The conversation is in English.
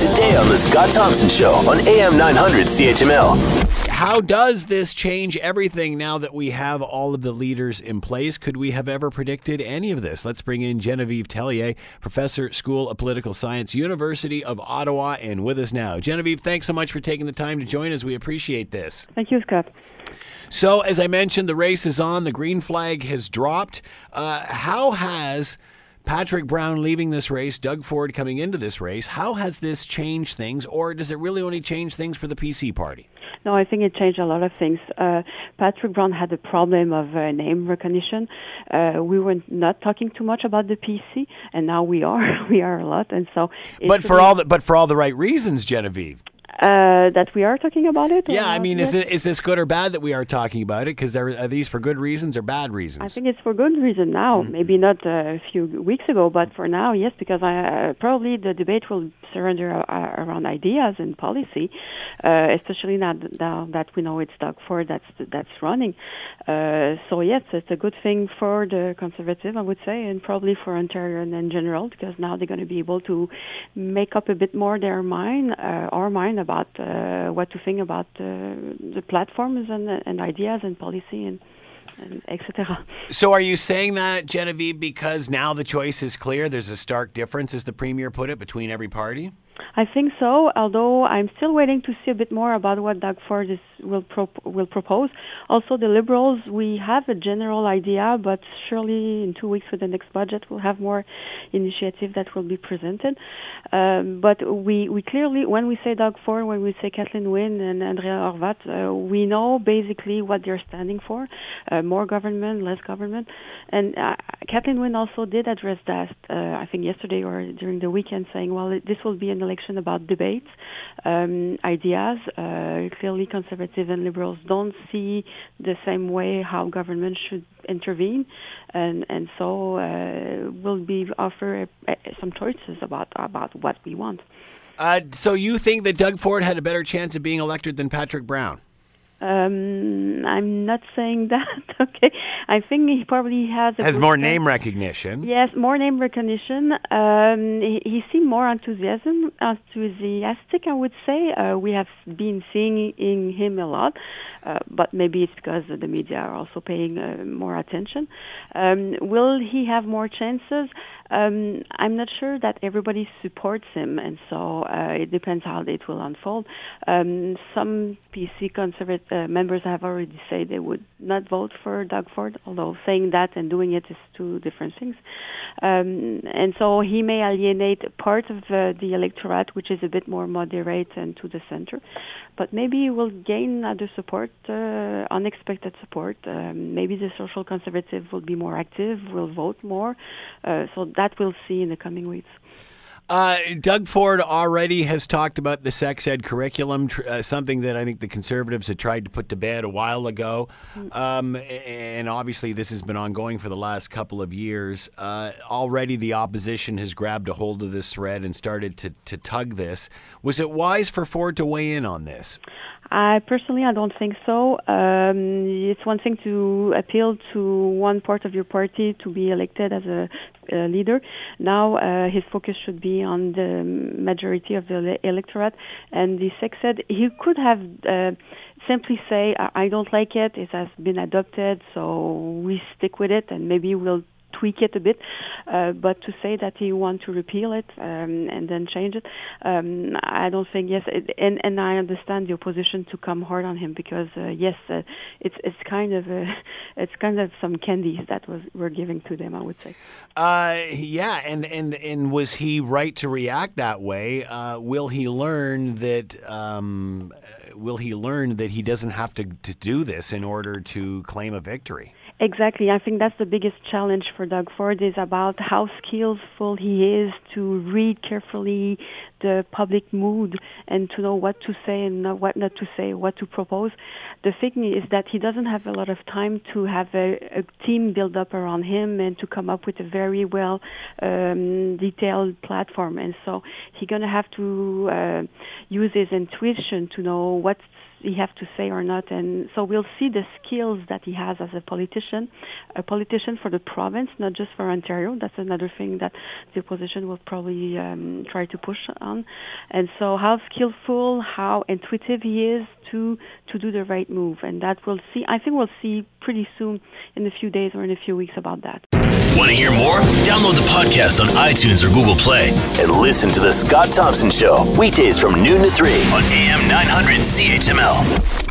Today on The Scott Thompson Show on AM 900 CHML. How does this change everything now that we have all of the leaders in place? Could we have ever predicted any of this? Let's bring in Genevieve Tellier, Professor, School of Political Science, University of Ottawa, and with us now. Genevieve, thanks so much for taking the time to join us. We appreciate this. Thank you, Scott. So, as I mentioned, the race is on. The green flag has dropped. Uh, how has Patrick Brown leaving this race, Doug Ford coming into this race, how has this changed things, or does it really only change things for the PC party? No, I think it changed a lot of things. Uh, Patrick Brown had a problem of uh, name recognition. Uh, we were not talking too much about the PC, and now we are. we are a lot, and so. But for all the but for all the right reasons, Genevieve. Uh, that we are talking about it? Yeah, I mean, is this, is this good or bad that we are talking about it? Because are, are, these for good reasons or bad reasons? I think it's for good reason now. Mm-hmm. Maybe not a few weeks ago, but for now, yes, because I, uh, probably the debate will surrender uh, around ideas and policy, uh, especially now, now, that we know it's Doug Ford that's that's running. Uh, so yes, it's a good thing for the conservative, I would say, and probably for Ontario and in general, because now they're going to be able to make up a bit more their mind, uh, our mind about about uh, what to think about uh, the platforms and, and ideas and policy and etc. So, are you saying that, Genevieve, because now the choice is clear? There's a stark difference, as the premier put it, between every party. I think so, although I'm still waiting to see a bit more about what Doug Ford is, will, will propose. Also, the Liberals, we have a general idea, but surely in two weeks with the next budget, we'll have more initiative that will be presented. Um, but we, we clearly, when we say Doug Ford, when we say Kathleen Wynne and Andrea Horwath, uh, we know basically what they're standing for uh, more government, less government. And uh, Kathleen Wynne also did address that, uh, I think yesterday or during the weekend, saying, well, this will be an election about debates, um, ideas. Uh, clearly, conservatives and liberals don't see the same way how government should intervene, and and so uh, we'll be offer uh, some choices about about what we want. Uh, so you think that Doug Ford had a better chance of being elected than Patrick Brown? Um, I'm not saying that. Okay, I think he probably has has more name recognition. Yes, more name recognition. Um, he, he seemed more enthusiasm enthusiastic. I would say uh, we have been seeing in him a lot, uh, but maybe it's because the media are also paying uh, more attention. Um, will he have more chances? Um, I'm not sure that everybody supports him, and so uh, it depends how it will unfold. Um, some PC conservative uh, members have already said they would not vote for Doug Ford, although saying that and doing it is two different things. Um, and so he may alienate part of uh, the electorate, which is a bit more moderate and to the center. But maybe he will gain other support, uh, unexpected support. Um, maybe the social conservative will be more active, will vote more. Uh, so that we'll see in the coming weeks. Uh, Doug Ford already has talked about the sex ed curriculum, tr- uh, something that I think the conservatives had tried to put to bed a while ago. Mm. Um, and obviously, this has been ongoing for the last couple of years. Uh, already, the opposition has grabbed a hold of this thread and started to, to tug this. Was it wise for Ford to weigh in on this? I personally, I don't think so. Um, it's one thing to appeal to one part of your party to be elected as a, a leader. Now, uh, his focus should be on the majority of the electorate. And the sex ed, he could have uh, simply say, I don't like it. It has been adopted, so we stick with it, and maybe we'll tweak it a bit. Uh, but to say that he want to repeal it um, and then change it, um, I don't think yes. It, and and I understand the opposition to come hard on him because uh, yes, uh, it's it's kind of a, it's kind of some candies that was we're giving to them. I would say. Uh, yeah, and and and was he right to react that way? Uh, will he learn that? Um, will he learn that he doesn't have to, to do this in order to claim a victory? Exactly. I think that's the biggest challenge for Doug Ford is about how skillful he is to read carefully the public mood and to know what to say and not what not to say, what to propose. The thing is that he doesn't have a lot of time to have a, a team build up around him and to come up with a very well um, detailed platform. And so he's going to have to uh, use his intuition to know what's he have to say or not. And so we'll see the skills that he has as a politician, a politician for the province, not just for Ontario. That's another thing that the opposition will probably um, try to push. And so how skillful, how intuitive he is to to do the right move, and that we'll see. I think we'll see pretty soon in a few days or in a few weeks about that. Want to hear more? Download the podcast on iTunes or Google Play and listen to The Scott Thompson Show weekdays from noon to 3 on AM 900 CHML.